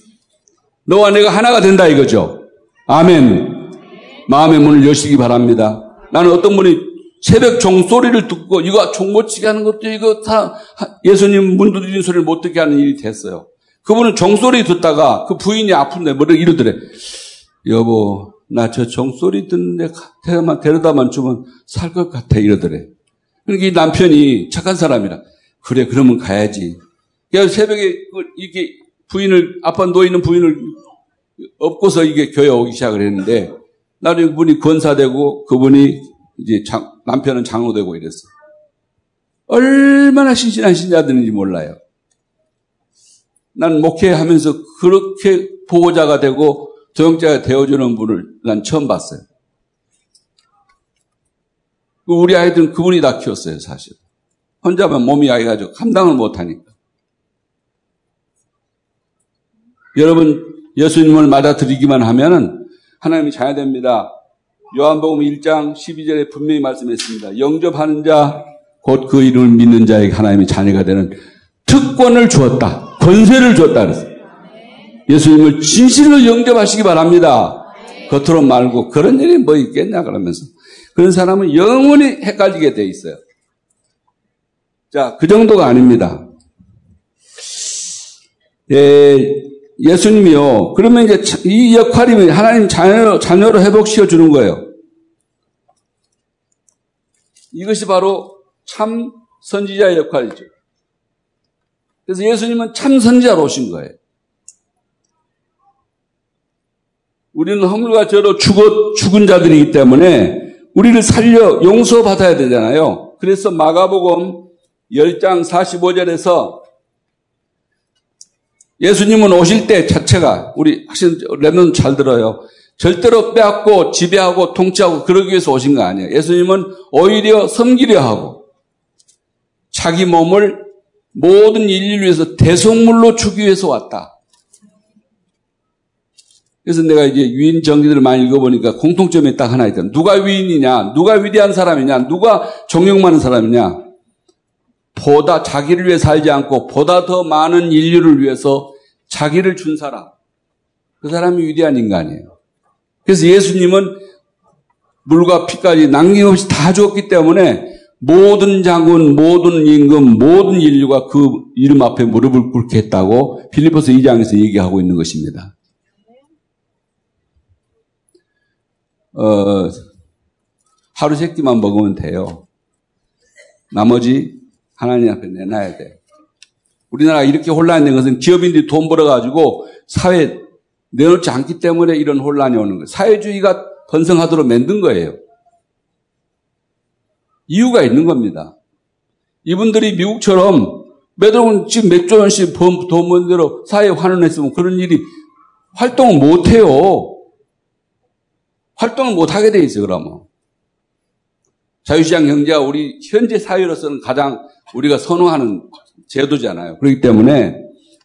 [SPEAKER 1] 너와 내가 하나가 된다 이거죠. 아멘. 마음의 문을 여시기 바랍니다. 나는 어떤 분이 새벽 종소리를 듣고 이거 종고치게 하는 것도 이거 다 예수님 문 두드리는 소리를 못 듣게 하는 일이 됐어요. 그분은 종소리 듣다가 그 부인이 아픈데 뭐를 이러더래. 여보, 나 저 종소리 듣는데 데려다만, 데려다만 주면 살 것 같아 이러더래. 그러니까 이 남편이 착한 사람이라. 그래, 그러면 가야지. 그래서 새벽에 이렇게 부인을, 아빠 놓여있는 부인을 없고서 이게 교회 오기 시작을 했는데 나는 그분이 권사되고 그분이 이제 장, 남편은 장로되고 이랬어. 얼마나 신신한 신자들인지 몰라요. 난 목회하면서 그렇게 보호자가 되고 조형자가 되어주는 분을 난 처음 봤어요. 그 우리 아이들은 그분이 다 키웠어요, 사실. 혼자만 몸이 아이가 감당을 못하니까. 여러분, 예수님을 맞아들이기만 하면은 하나님이 자야 됩니다. 요한복음 1장 12절에 분명히 말씀했습니다. 영접하는 자, 곧 그 이름을 믿는 자에게 하나님의 자녀가 되는 특권을 주었다. 권세를 주었다. 그랬어요. 예수님을 진실로 영접하시기 바랍니다. 겉으로 말고 그런 일이 뭐 있겠냐 그러면서 그런 사람은 영원히 헷갈리게 돼 있어요. 자, 그 정도가 아닙니다. 예, 예수님이요. 그러면 이제 이 역할이 하나님 자녀, 자녀로 회복시켜 주는 거예요. 이것이 바로 참 선지자의 역할이죠. 그래서 예수님은 참 선지자로 오신 거예요. 우리는 허물과 죄로 죽어, 죽은 자들이기 때문에 우리를 살려 용서받아야 되잖아요. 그래서 마가복음 10장 45절에서 예수님은 오실 때 자체가 우리 하신 레몬 잘 들어요. 절대로 빼앗고 지배하고 통치하고 그러기 위해서 오신 거 아니에요. 예수님은 오히려 섬기려 하고 자기 몸을 모든 인류를 위해서 대성물로 주기 위해서 왔다. 그래서 내가 이제 위인 정기들을 많이 읽어보니까 공통점이 딱 하나 있다. 누가 위인이냐, 누가 위대한 사람이냐, 누가 존경 많은 사람이냐. 보다 자기를 위해 살지 않고 보다 더 많은 인류를 위해서 자기를 준 사람. 그 사람이 위대한 인간이에요. 그래서 예수님은 물과 피까지 남김없이 다 주었기 때문에 모든 장군, 모든 임금, 모든 인류가 그 이름 앞에 무릎을 꿇게 했다고 필리포스 2장에서 얘기하고 있는 것입니다. 어, 하루 세 끼만 먹으면 돼요. 나머지 하나님 앞에 내놔야 돼. 우리나라 이렇게 혼란된 이 것은 기업인들이 돈 벌어가지고 사회 내놓지 않기 때문에 이런 혼란이 오는 거예요. 사회주의가 번성하도록 만든 거예요. 이유가 있는 겁니다. 이분들이 미국처럼 매도는 지금 몇 조 원씩 돈 버는 대로 사회에 환원했으면 그런 일이 활동을 못 해요. 활동을 못 하게 돼 있어, 요 그러면. 자유시장 경제가 우리 현재 사회로서는 가장 우리가 선호하는 제도잖아요. 그렇기 때문에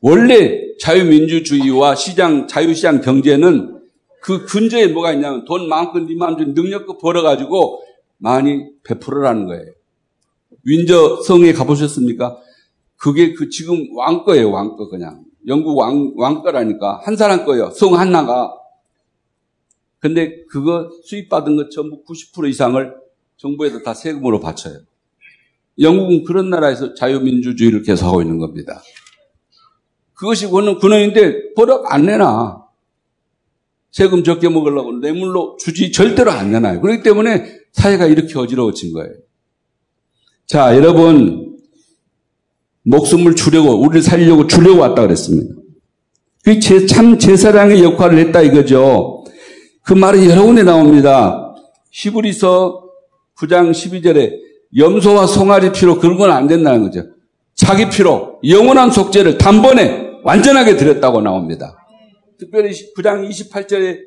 [SPEAKER 1] 원래 자유민주주의와 시장, 자유시장 경제는 그 근저에 뭐가 있냐면 돈마음니네 마음대로 능력껏 벌어가지고 많이 베풀어라는 거예요. 윈저 성에 가보셨습니까? 그게 그 지금 왕거예요, 왕거 그냥. 영국 왕, 왕거라니까. 한 사람 거예요. 성 하나가. 근데 그거 수입받은 것 전부 90% 이상을 정부에서 다 세금으로 바쳐요. 영국은 그런 나라에서 자유민주주의를 계속하고 있는 겁니다. 그것이 원은 근원인데 버럭 안 내놔. 세금 적게 먹으려고 뇌물로 주지 절대로 안 내놔요. 그렇기 때문에 사회가 이렇게 어지러워진 거예요. 자, 여러분 목숨을 주려고 우리를 살려고 주려고 왔다 그랬습니다. 그게 제, 참 제사장의 역할을 했다 이거죠. 그 말은 여러 군데 나옵니다. 히브리서 9장 12절에 염소와 송아리 피로 그런 건 안 된다는 거죠. 자기 피로 영원한 속죄를 단번에 완전하게 드렸다고 나옵니다. 특별히 9장 28절에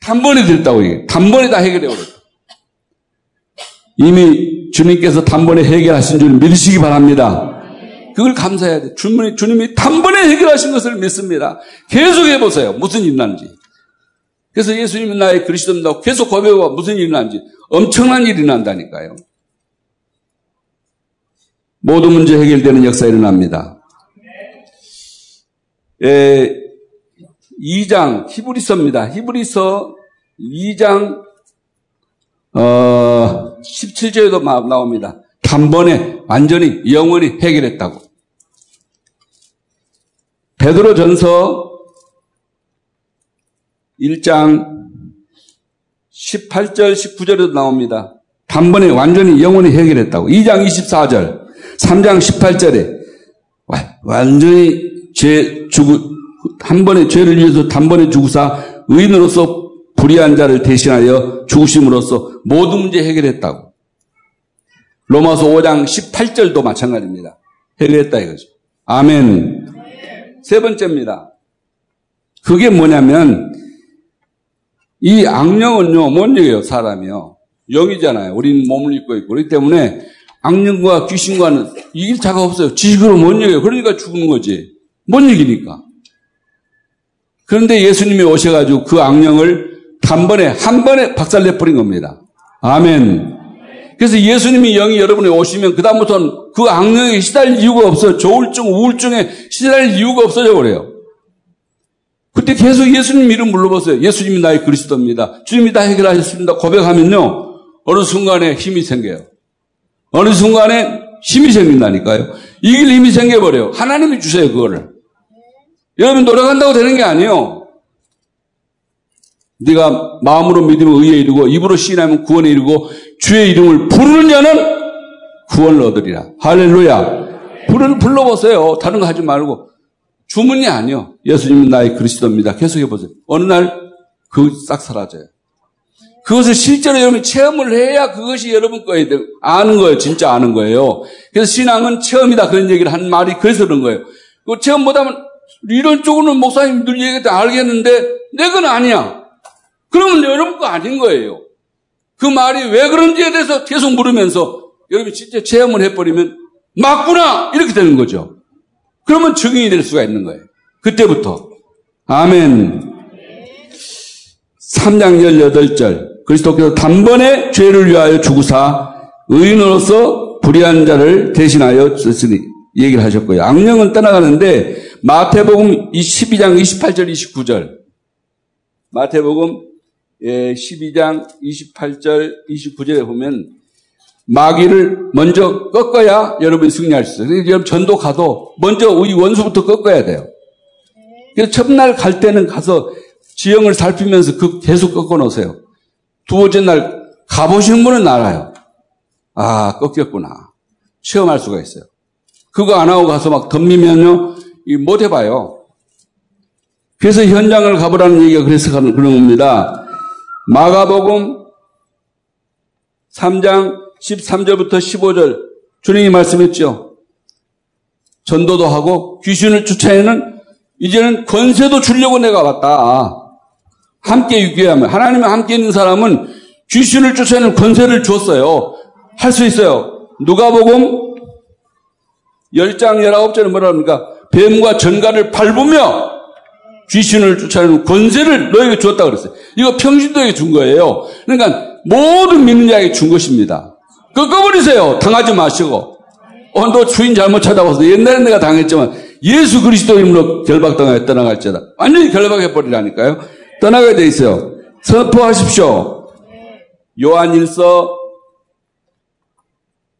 [SPEAKER 1] 단번에 드렸다고 얘기해요. 단번에 다 해결해 버렸다. 이미 주님께서 단번에 해결하신 줄 믿으시기 바랍니다. 그걸 감사해야 돼. 주님이, 주님이 단번에 해결하신 것을 믿습니다. 계속 해보세요. 무슨 일 난지. 그래서 예수님은 나의 그리스도입니다. 계속 고백해봐. 무슨 일이 난지. 엄청난 일이 난다니까요. 모든 문제 해결되는 역사 일어납니다. 에, 예, 2장 히브리서입니다. 히브리서 2장 어, 17절에도 나옵니다. 단번에 완전히 영원히 해결했다고. 베드로 전서 1장 18절, 19절에도 나옵니다. 단번에 완전히 영원히 해결했다고. 2장 24절. 3장 18절에 완전히 죄 죽은 한 번의 죄를 위해서 단번에 죽으사 의인으로서 불의한 자를 대신하여 죽으심으로써 모든 문제 해결했다고. 로마서 5장 18절도 마찬가지입니다. 해결했다 이거죠. 아멘. 세 번째입니다. 그게 뭐냐면 이 악령은요, 뭔 얘기예요, 사람이요? 영이잖아요. 우린 몸을 입고 있고. 그렇기 때문에 악령과 귀신과는 이길 자가 없어요. 지식으로 못 이겨요. 그러니까 죽는 거지. 못 이기니까. 그런데 예수님이 오셔가지고 그 악령을 단번에, 한 번에 박살내버린 겁니다. 아멘. 그래서 예수님이 영이 여러분이 오시면 그다음부터는 그 악령에 시달릴 이유가 없어. 조울증, 우울증에 시달릴 이유가 없어져 버려요. 그때 계속 예수님 이름 물러보세요 예수님이 나의 그리스도입니다. 주님이 다 해결하셨습니다. 고백하면요. 어느 순간에 힘이 생겨요. 어느 순간에 힘이 생긴다니까요. 이길 힘이 생겨버려요. 하나님이 주세요, 그거를. 여러분, 노력한다고 되는 게 아니에요. 네가 마음으로 믿으면 의에 이르고 입으로 시하면 구원에 이르고 주의 이름을 부르는 자는 구원을 얻으리라. 할렐루야. 불러보세요. 다른 거 하지 말고. 주문이 아니요. 예수님은 나의 그리스도입니다. 계속해보세요. 어느 날, 그 싹 사라져요. 그것을 실제로 여러분이 체험을 해야 그것이 여러분 거에 대해 아는 거예요. 진짜 아는 거예요. 그래서 신앙은 체험이다. 그런 얘기를 한 말이 그래서 그런 거예요. 그 체험 보다는 이런쪽으로는 목사님 들 얘기했다 알겠는데 내 건 아니야. 그러면 여러분 거 아닌 거예요. 그 말이 왜 그런지에 대해서 계속 물으면서 여러분이 진짜 체험을 해버리면 맞구나! 이렇게 되는 거죠. 그러면 증인이 될 수가 있는 거예요. 그때부터. 아멘. 3장 18절. 그리스도께서 단번에 죄를 위하여 죽으사 의인으로서 불의한 자를 대신하여 주셨으니 얘기를 하셨고요. 악령은 떠나가는데 마태복음 12장 28절 29절 마태복음 12장 28절 29절에 보면 마귀를 먼저 꺾어야 여러분이 승리할 수 있어요. 여러분 전도 가도 먼저 우리 원수부터 꺾어야 돼요. 그래서 첫날 갈 때는 가서 지형을 살피면서 그 계속 꺾어 놓으세요. 두 번째 날 가보신 분은 알아요. 아, 꺾였구나. 체험할 수가 있어요. 그거 안 하고 가서 막 덤비면요, 못 해봐요. 그래서 현장을 가보라는 얘기가 그래서 그런 겁니다. 마가복음 3장 13절부터 15절 주님이 말씀했죠. 전도도 하고 귀신을 쫓아내는 이제는 권세도 주려고 내가 왔다. 함께 유교하면 하나님과 함께 있는 사람은 귀신을 쫓아내는 권세를 주었어요. 할 수 있어요. 누가복음 10장 19절에 뭐라 합니까? 뱀과 전갈을 밟으며 귀신을 쫓아내는 권세를 너에게 주었다 그랬어요. 이거 평신도에게 준 거예요. 그러니까 모든 믿는 자에게 준 것입니다. 끄어버리세요 당하지 마시고. 어, 너 주인 잘못 찾아와서 옛날에 내가 당했지만 예수 그리스도 이름으로 결박당하였다 나갈지다. 완전히 결박해버리라니까요. 떠나게돼 있어요. 선포하십시오. 요한일서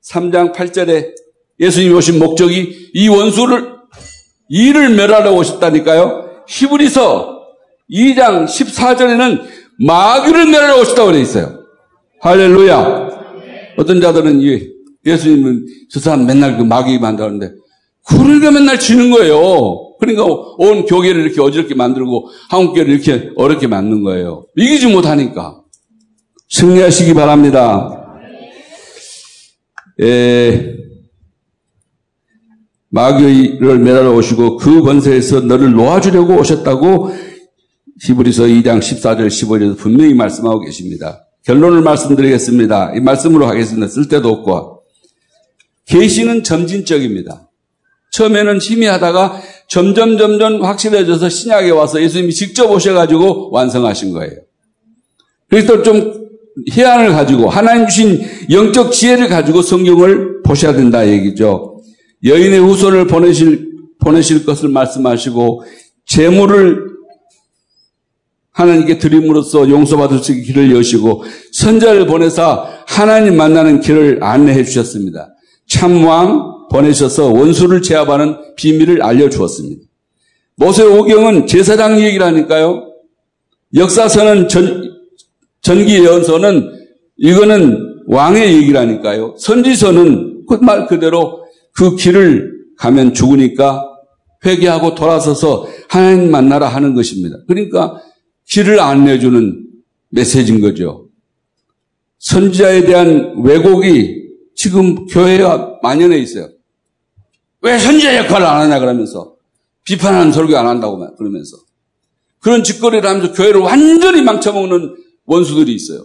[SPEAKER 1] 3장 8절에 예수님이 오신 목적이 이 원수를 이를 멸하러 오셨다니까요. 히브리서 2장 14절에는 마귀를 멸하러 오셨다고 돼 있어요. 할렐루야. 어떤 자들은 예수님은 저 사람 맨날 그 마귀 만다는데 그러니까 맨날 지는 거예요. 그러니까 온 교계를 이렇게 어지럽게 만들고 한국교를 이렇게 어렵게 만든 거예요. 이기지 못하니까. 승리하시기 바랍니다. 에, 예. 마귀를 매달아 오시고 그 권세에서 너를 놓아주려고 오셨다고 히브리서 2장 14절 15절에서 분명히 말씀하고 계십니다. 결론을 말씀드리겠습니다. 이 말씀으로 하겠습니다. 쓸데도 없고. 계시는 점진적입니다. 처음에는 희미하다가 점점 점점 확실해져서 신약에 와서 예수님이 직접 오셔가지고 완성하신 거예요. 그래서 좀 해안을 가지고 하나님 주신 영적 지혜를 가지고 성경을 보셔야 된다 얘기죠. 여인의 후손을 보내실 보내실 것을 말씀하시고 재물을 하나님께 드림으로써 용서받을 수 있는 길을 여시고 선자를 보내사 하나님 만나는 길을 안내해 주셨습니다. 참왕 보내셔서 원수를 제압하는 비밀을 알려주었습니다. 모세 오경은 제사장 얘기를 니까요 역사서는 전, 전기 예언서는 이거는 왕의 얘기를 니까요 선지서는 그말 그대로 그 길을 가면 죽으니까 회개하고 돌아서서 하나님 만나라 하는 것입니다. 그러니까 길을 안내주는 메시지인 거죠. 선지자에 대한 왜곡이 지금 교회와 만연해 있어요. 왜 선지자 역할을 안 하냐 그러면서 비판하는 설교 안 한다고 그러면서 그런 짓거리를 하면서 교회를 완전히 망쳐먹는 원수들이 있어요.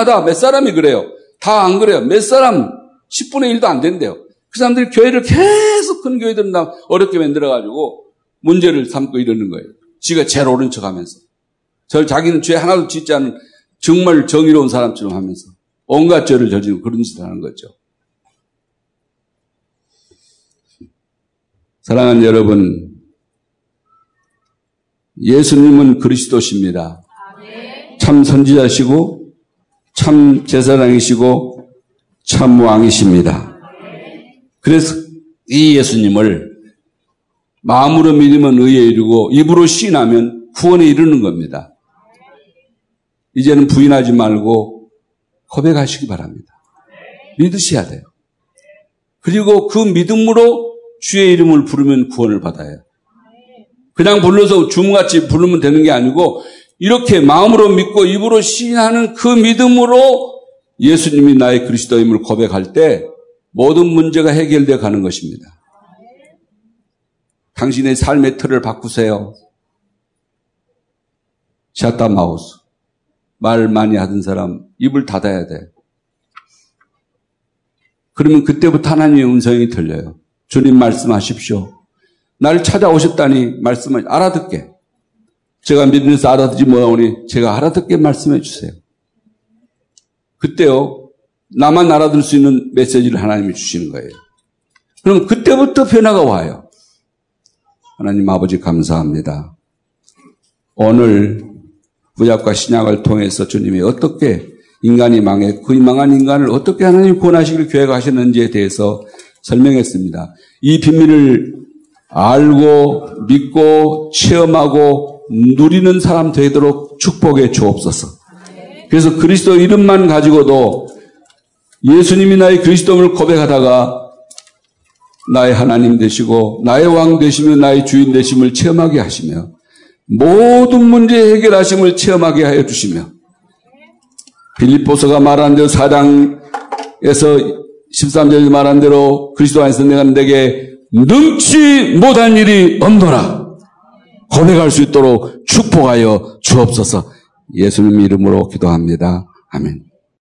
[SPEAKER 1] 교회마다 몇 사람이 그래요. 다 안 그래요. 몇 사람 10분의 1도 안 된대요. 그 사람들이 교회를 계속 큰 교회들은 다 어렵게 만들어가지고 문제를 삼고 이러는 거예요. 지가 제일 옳은 척 하면서. 저 자기는 죄 하나도 짓지 않은 정말 정의로운 사람처럼 하면서 온갖 죄를 저지르고 그런 짓을 하는 거죠. 사랑하는 여러분, 예수님은 그리스도십니다. 참 선지자시고 참 제사장이시고 참 왕이십니다. 그래서 이 예수님을 마음으로 믿으면 의에 이르고 입으로 신하면 구원에 이르는 겁니다. 이제는 부인하지 말고 고백하시기 바랍니다. 믿으셔야 돼요. 그리고 그 믿음으로 주의 이름을 부르면 구원을 받아요. 그냥 불러서 주문같이 부르면 되는 게 아니고 이렇게 마음으로 믿고 입으로 시인하는 그 믿음으로 예수님이 나의 그리스도임을 고백할 때 모든 문제가 해결되어 가는 것입니다. 당신의 삶의 틀을 바꾸세요. 샷다 마우스. 말 많이 하던 사람 입을 닫아야 돼. 그러면 그때부터 하나님의 음성이 들려요. 주님 말씀하십시오. 날 찾아오셨다니 말씀을 알아듣게. 제가 믿으면서 알아듣지 못하오니 제가 알아듣게 말씀해 주세요. 그때요. 나만 알아들 수 있는 메시지를 하나님이 주시는 거예요. 그럼 그때부터 변화가 와요. 하나님 아버지 감사합니다. 오늘 부약과 신약을 통해서 주님이 어떻게 인간이 망해 그 망한 인간을 어떻게 하나님 구원하시길 계획하셨는지에 대해서 설명했습니다. 이 비밀을 알고 믿고 체험하고 누리는 사람 되도록 축복해 주옵소서. 그래서 그리스도 이름만 가지고도 예수님이 나의 그리스도를 고백하다가 나의 하나님 되시고 나의 왕 되시며 나의 주인 되심을 체험하게 하시며 모든 문제 해결하심을 체험하게 하여 주시며 빌립보서가 말한 대로 사당에서 13절 말한 대로 그리스도 안에서 내가 내게 능치 못한 일이 없노라. 고백할 수 있도록 축복하여 주옵소서. 예수님 이름으로 기도합니다. 아멘.